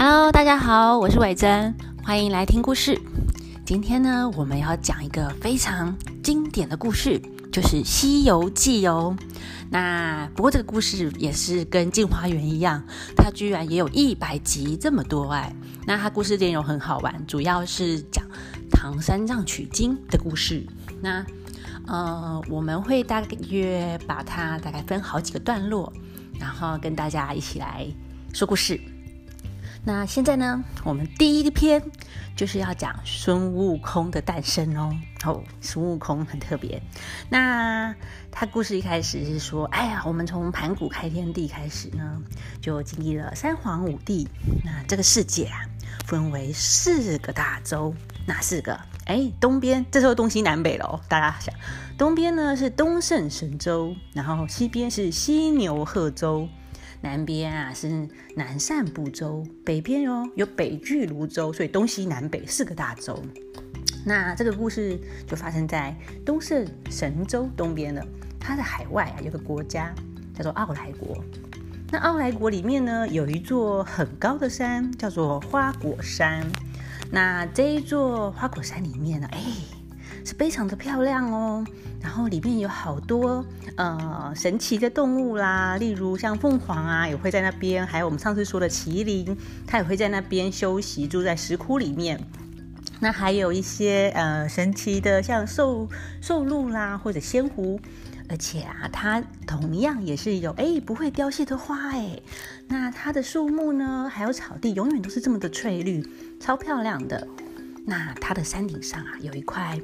Hello，大家好，我是伟珍，欢迎来听故事。今天呢，我们要讲一个非常经典的故事，就是《西游记》哦。那不过这个故事也是跟《镜花缘》一样，它居然也有一百集这么多哎。那它故事内容很好玩，主要是讲唐三藏取经的故事。那呃，我们会大约把它大概分好几个段落，然后跟大家一起来说故事。那现在呢，我们第一篇就是要讲孙悟空的诞生哦。哦，孙悟空很特别。那他故事一开始是说，哎呀，我们从盘古开天地开始呢，就经历了三皇五帝。那这个世界啊，分为四个大洲，哪四个？哎，东边这时候东西南北了哦。大家想，东边呢是东胜神州，然后西边是西牛贺州。南边啊是南赡部洲，北边哦有北俱泸州，所以东西南北四个大洲。那这个故事就发生在东胜神州东边了。它的海外啊有个国家叫做奥来国。那奥来国里面呢有一座很高的山，叫做花果山。那这一座花果山里面呢，哎。是非常的漂亮哦，然后里面有好多呃神奇的动物啦，例如像凤凰啊，也会在那边，还有我们上次说的麒麟，它也会在那边休息，住在石窟里面。那还有一些呃神奇的，像兽兽鹿啦，或者仙狐，而且啊，它同样也是有哎不会凋谢的花哎，那它的树木呢，还有草地，永远都是这么的翠绿，超漂亮的。那它的山顶上啊，有一块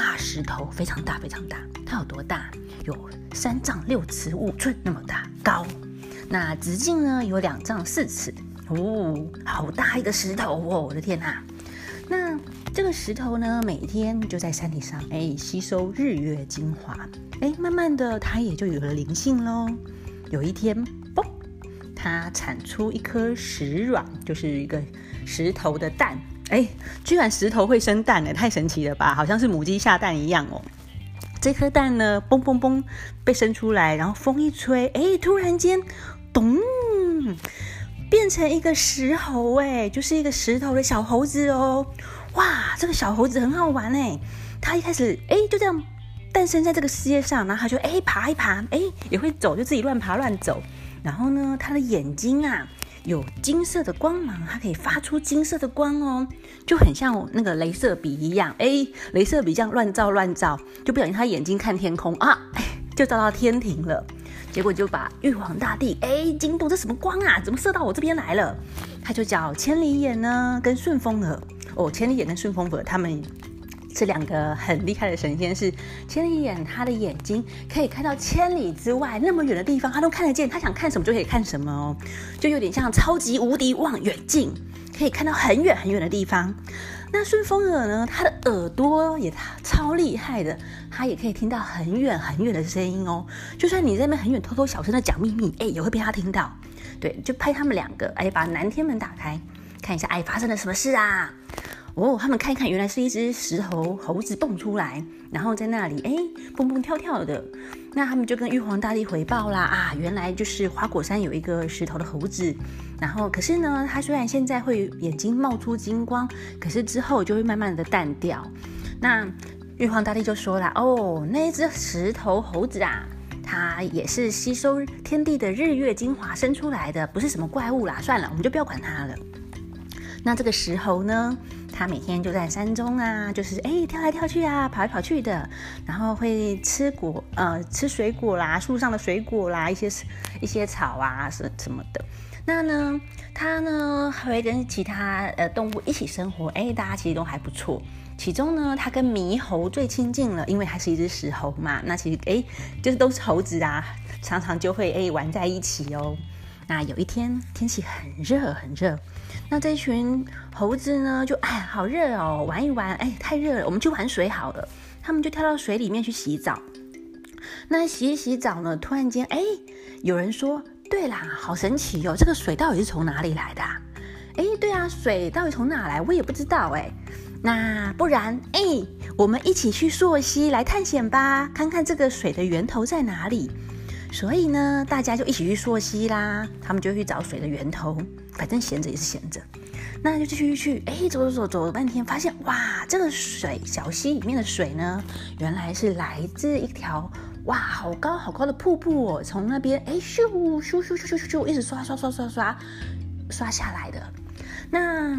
大石头，非常大，非常大。它有多大？有三丈六尺五寸那么大高。那直径呢，有两丈四尺。哦，好大一个石头哦！我的天哪！那这个石头呢，每天就在山顶上，哎，吸收日月精华，哎，慢慢的它也就有了灵性喽。有一天，嘣，它产出一颗石卵，就是一个石头的蛋。哎，居然石头会生蛋哎，太神奇了吧！好像是母鸡下蛋一样哦。这颗蛋呢，嘣嘣嘣被生出来，然后风一吹，哎，突然间，咚，变成一个石猴哎，就是一个石头的小猴子哦。哇，这个小猴子很好玩哎，它一开始哎就这样诞生在这个世界上，然后它就哎爬一爬，哎也会走，就自己乱爬乱走。然后呢，它的眼睛啊。有金色的光芒，它可以发出金色的光哦，就很像那个镭射笔一样。哎，镭射笔这样乱照乱照，就不小心他眼睛看天空啊，就照到天庭了。结果就把玉皇大帝哎惊动，这什么光啊？怎么射到我这边来了？他就叫千里眼呢，跟顺风耳哦，千里眼跟顺风耳他们。这两个很厉害的神仙是千里眼，他的眼睛可以看到千里之外那么远的地方，他都看得见。他想看什么就可以看什么哦，就有点像超级无敌望远镜，可以看到很远很远的地方。那顺风耳呢，他的耳朵也超厉害的，他也可以听到很远很远的声音哦。就算你在那边很远偷偷小声的讲秘密，哎，也会被他听到。对，就拍他们两个，哎，把南天门打开，看一下，哎，发生了什么事啊？哦，他们看一看，原来是一只石头猴子蹦出来，然后在那里哎蹦蹦跳跳的。那他们就跟玉皇大帝回报啦啊，原来就是花果山有一个石头的猴子。然后可是呢，它虽然现在会眼睛冒出金光，可是之后就会慢慢的淡掉。那玉皇大帝就说了哦，那一只石头猴子啊，它也是吸收天地的日月精华生出来的，不是什么怪物啦。算了，我们就不要管它了。那这个石猴呢？他每天就在山中啊，就是哎跳来跳去啊，跑来跑去的，然后会吃果呃吃水果啦，树上的水果啦，一些一些草啊什什么的。那呢，他呢还会跟其他呃动物一起生活，哎，大家其实都还不错。其中呢，他跟猕猴最亲近了，因为它是一只石猴嘛。那其实哎，就是都是猴子啊，常常就会哎玩在一起哦。那有一天天气很热很热，那这群猴子呢就哎好热哦，玩一玩哎太热了，我们去玩水好了。他们就跳到水里面去洗澡。那洗一洗澡呢，突然间哎有人说，对啦，好神奇哦，这个水到底是从哪里来的？哎，对啊，水到底从哪来？我也不知道哎。那不然哎，我们一起去溯溪来探险吧，看看这个水的源头在哪里。所以呢，大家就一起去溯溪啦。他们就去找水的源头。反正闲着也是闲着，那就继续去，哎，走走走走了半天，发现哇，这个水小溪里面的水呢，原来是来自一条哇好高好高的瀑布哦，从那边哎咻咻咻咻咻咻咻一直刷刷刷刷刷刷下来的。那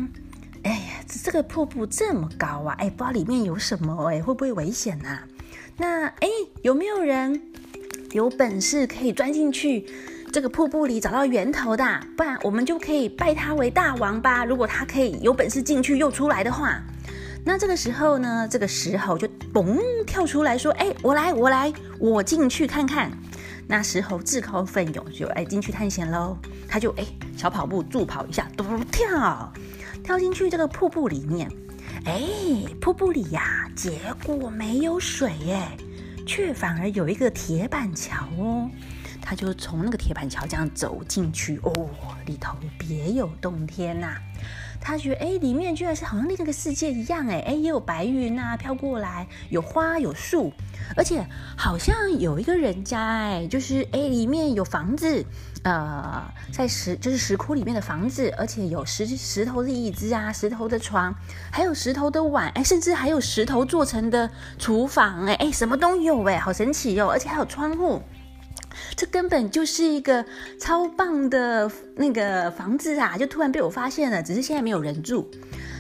哎呀，这个瀑布这么高啊，哎，不知道里面有什么哎，会不会危险呐？那哎，有没有人有本事可以钻进去这个瀑布里找到源头的？不然我们就可以拜他为大王吧。如果他可以有本事进去又出来的话，那这个时候呢，这个石猴就嘣跳出来说：“哎，我来，我来，我进去看看。”那石猴自告奋勇就哎进去探险喽。他就哎小跑步助跑一下，嘟跳跳进去这个瀑布里面。哎，瀑布里呀，结果没有水耶，却反而有一个铁板桥哦。他就从那个铁板桥这样走进去哦，里头别有洞天呐。他觉得哎，里面居然是好像另一个世界一样哎哎，也有白云啊飘过来，有花有树，而且好像有一个人家哎，就是哎里面有房子。呃，在石就是石窟里面的房子，而且有石石头的椅子啊，石头的床，还有石头的碗，哎，甚至还有石头做成的厨房，哎哎，什么都有哎，好神奇哟！而且还有窗户，这根本就是一个超棒的那个房子啊！就突然被我发现了，只是现在没有人住。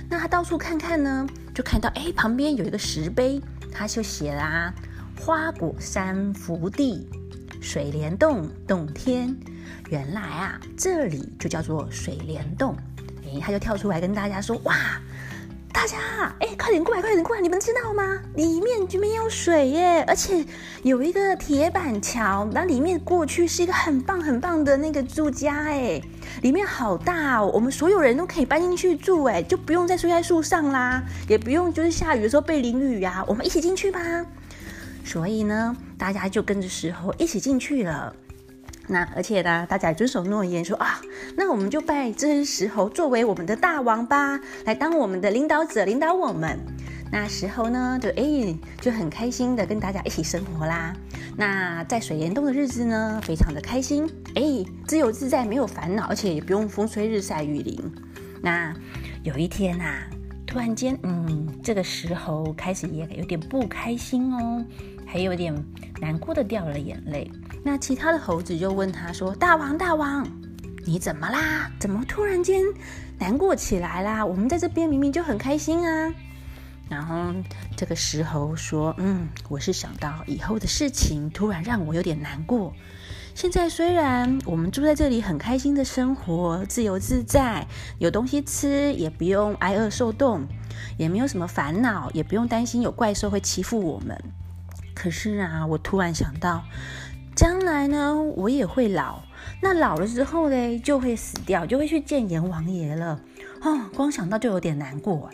那他到处看看呢，就看到哎，旁边有一个石碑，他就写啦：“花果山福地，水帘洞洞天。”原来啊，这里就叫做水帘洞。哎，他就跳出来跟大家说：“哇，大家，哎，快点过来，快点过来！你们知道吗？里面就没有水耶，而且有一个铁板桥，那里面过去是一个很棒很棒的那个住家，哎，里面好大哦，我们所有人都可以搬进去住，哎，就不用再睡在树上啦，也不用就是下雨的时候被淋雨呀，我们一起进去吧。所以呢，大家就跟着石猴一起进去了。”那而且呢，大家遵守诺言，说啊，那我们就拜这只石猴作为我们的大王吧，来当我们的领导者，领导我们。那石猴呢，就哎就很开心的跟大家一起生活啦。那在水帘洞的日子呢，非常的开心，哎，自由自在，没有烦恼，而且也不用风吹日晒雨淋。那有一天呐，突然间，嗯，这个石猴开始也有点不开心哦，还有点难过的掉了眼泪。那其他的猴子就问他说：“大王，大王，你怎么啦？怎么突然间难过起来啦？我们在这边明明就很开心啊！”然后这个石猴说：“嗯，我是想到以后的事情，突然让我有点难过。现在虽然我们住在这里很开心的生活，自由自在，有东西吃，也不用挨饿受冻，也没有什么烦恼，也不用担心有怪兽会欺负我们。可是啊，我突然想到。”将来呢，我也会老。那老了之后呢，就会死掉，就会去见阎王爷了。哦，光想到就有点难过。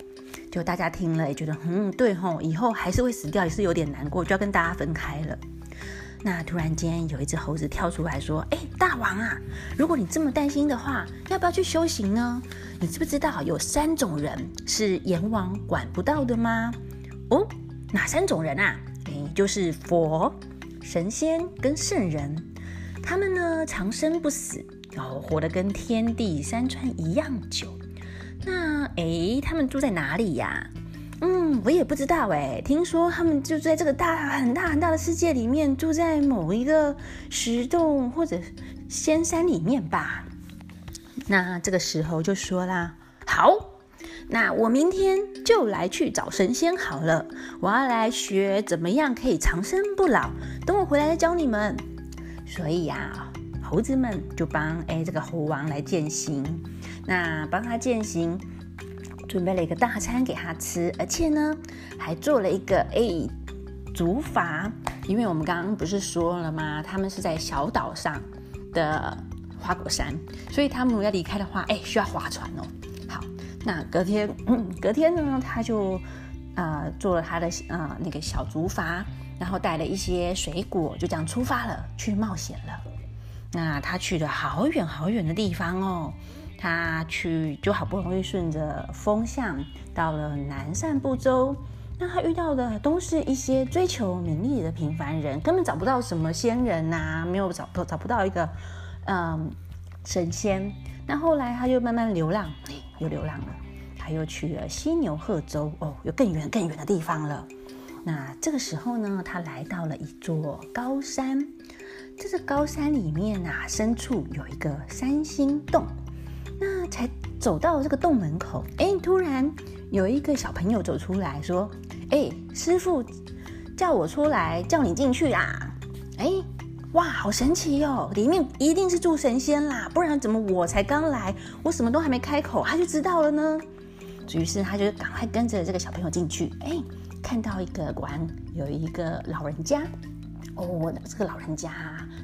就大家听了也觉得，嗯，对吼，以后还是会死掉，也是有点难过，就要跟大家分开了。那突然间有一只猴子跳出来说：“哎，大王啊，如果你这么担心的话，要不要去修行呢？你知不知道有三种人是阎王管不到的吗？哦，哪三种人啊？哎，就是佛。”神仙跟圣人，他们呢长生不死，然后活得跟天地山川一样久。那诶，他们住在哪里呀？嗯，我也不知道诶。听说他们就在这个大很大很大的世界里面，住在某一个石洞或者仙山里面吧。那这个时候就说啦：“好。”那我明天就来去找神仙好了，我要来学怎么样可以长生不老。等我回来再教你们。所以呀，猴子们就帮哎这个猴王来践行，那帮他践行，准备了一个大餐给他吃，而且呢还做了一个哎竹筏，因为我们刚刚不是说了吗？他们是在小岛上的花果山，所以他们要离开的话，哎需要划船哦。那隔天，隔天呢，他就啊做了他的啊那个小竹筏，然后带了一些水果，就这样出发了，去冒险了。那他去了好远好远的地方哦，他去就好不容易顺着风向到了南赡部洲。那他遇到的都是一些追求名利的平凡人，根本找不到什么仙人呐，没有找找不到一个嗯神仙。那后来他就慢慢流浪，哎，又流浪了，他又去了犀牛贺州，哦，有更远更远的地方了。那这个时候呢，他来到了一座高山，这个高山里面啊，深处有一个三星洞。那才走到这个洞门口，哎，突然有一个小朋友走出来说：“哎，师傅叫我出来，叫你进去啊！”哎，哇，好神奇哟！里面一定是住神仙啦，不然怎么我才刚来，我什么都还没开口，他就知道了呢？于是他就赶快跟着这个小朋友进去。哎，看到一个馆，有一个老人家。哦，这个老人家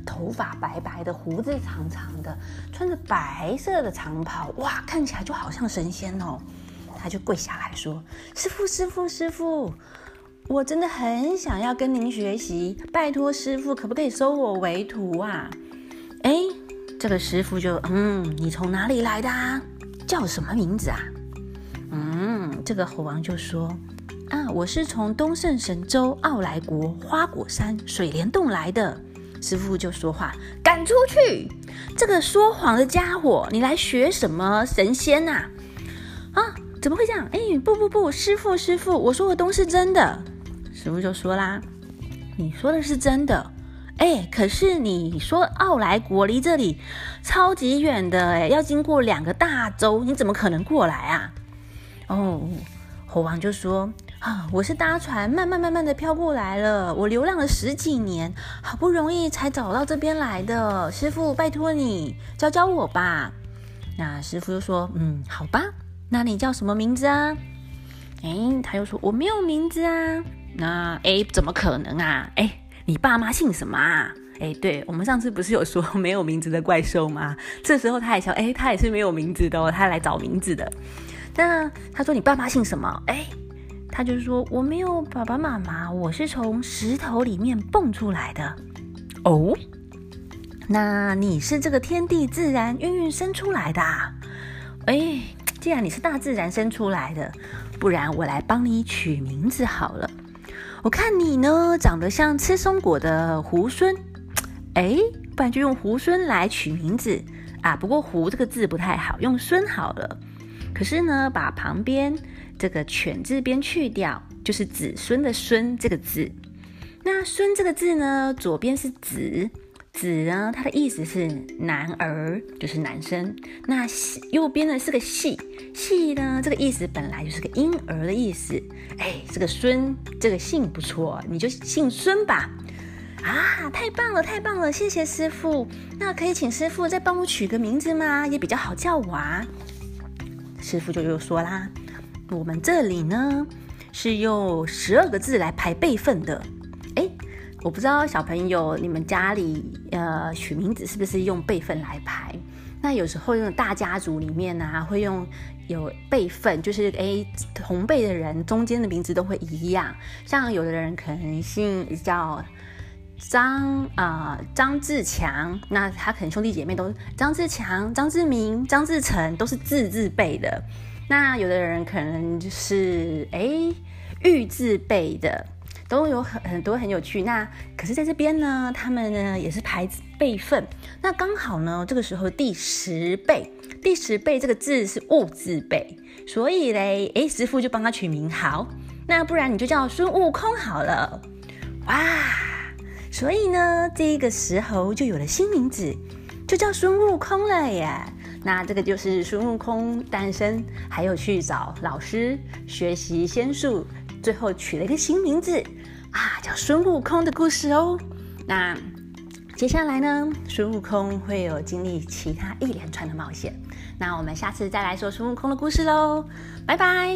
头发白白的，胡子长长的，穿着白色的长袍，哇，看起来就好像神仙哦。他就跪下来说：“师傅，师傅，师傅，我真的很想要跟您学习，拜托师傅，可不可以收我为徒啊？”哎，这个师傅就嗯，你从哪里来的啊？叫什么名字啊？嗯，这个猴王就说。啊，我是从东胜神州奥莱国花果山水帘洞来的。师傅就说话，赶出去！这个说谎的家伙，你来学什么神仙呐？啊，怎么会这样？哎，不不不，师傅师傅，我说的都是真的。师傅就说啦，你说的是真的，哎，可是你说奥莱国离这里超级远的，哎，要经过两个大洲，你怎么可能过来啊？哦，猴王就说。啊！我是搭船慢慢慢慢的飘过来了。我流浪了十几年，好不容易才找到这边来的。师傅，拜托你教教我吧。那师傅就说：“嗯，好吧。那你叫什么名字啊？”哎，他又说：“我没有名字啊。”那哎，怎么可能啊？哎，你爸妈姓什么啊？哎，对我们上次不是有说 没有名字的怪兽吗？这时候他也想：“哎，他也是没有名字的哦，他来找名字的。”那他说：“你爸妈姓什么？”哎。他就说：“我没有爸爸妈妈，我是从石头里面蹦出来的。”哦，那你是这个天地自然孕育生出来的？啊哎，既然你是大自然生出来的，不然我来帮你取名字好了。我看你呢，长得像吃松果的猢狲，哎，不然就用猢狲来取名字啊。不过“猢”这个字不太好，用“狲”好了。可是呢，把旁边。这个犬字边去掉，就是子孙的孙这个字。那孙这个字呢，左边是子，子呢，它的意思是男儿，就是男生。那右边呢是个系，系呢这个意思本来就是个婴儿的意思。哎，这个孙这个姓不错，你就姓孙吧。啊，太棒了，太棒了，谢谢师傅。那可以请师傅再帮我取个名字吗？也比较好叫娃。师傅就又说啦。我们这里呢是用十二个字来排辈分的。我不知道小朋友你们家里呃取名字是不是用辈分来排？那有时候用大家族里面呢会用有辈分，就是哎同辈的人中间的名字都会一样。像有的人可能姓叫张啊张志强，那他可能兄弟姐妹都张志强、张志明、张志成都是字字辈的。那有的人可能就是哎玉字辈的，都有很很多很有趣。那可是在这边呢，他们呢也是排辈分。那刚好呢，这个时候第十辈，第十辈这个字是物字辈，所以嘞，哎师傅就帮他取名好。那不然你就叫孙悟空好了。哇，所以呢，这个时候就有了新名字，就叫孙悟空了耶。那这个就是孙悟空诞生，还有去找老师学习仙术，最后取了一个新名字啊，叫孙悟空的故事哦。那接下来呢，孙悟空会有经历其他一连串的冒险。那我们下次再来说孙悟空的故事喽，拜拜。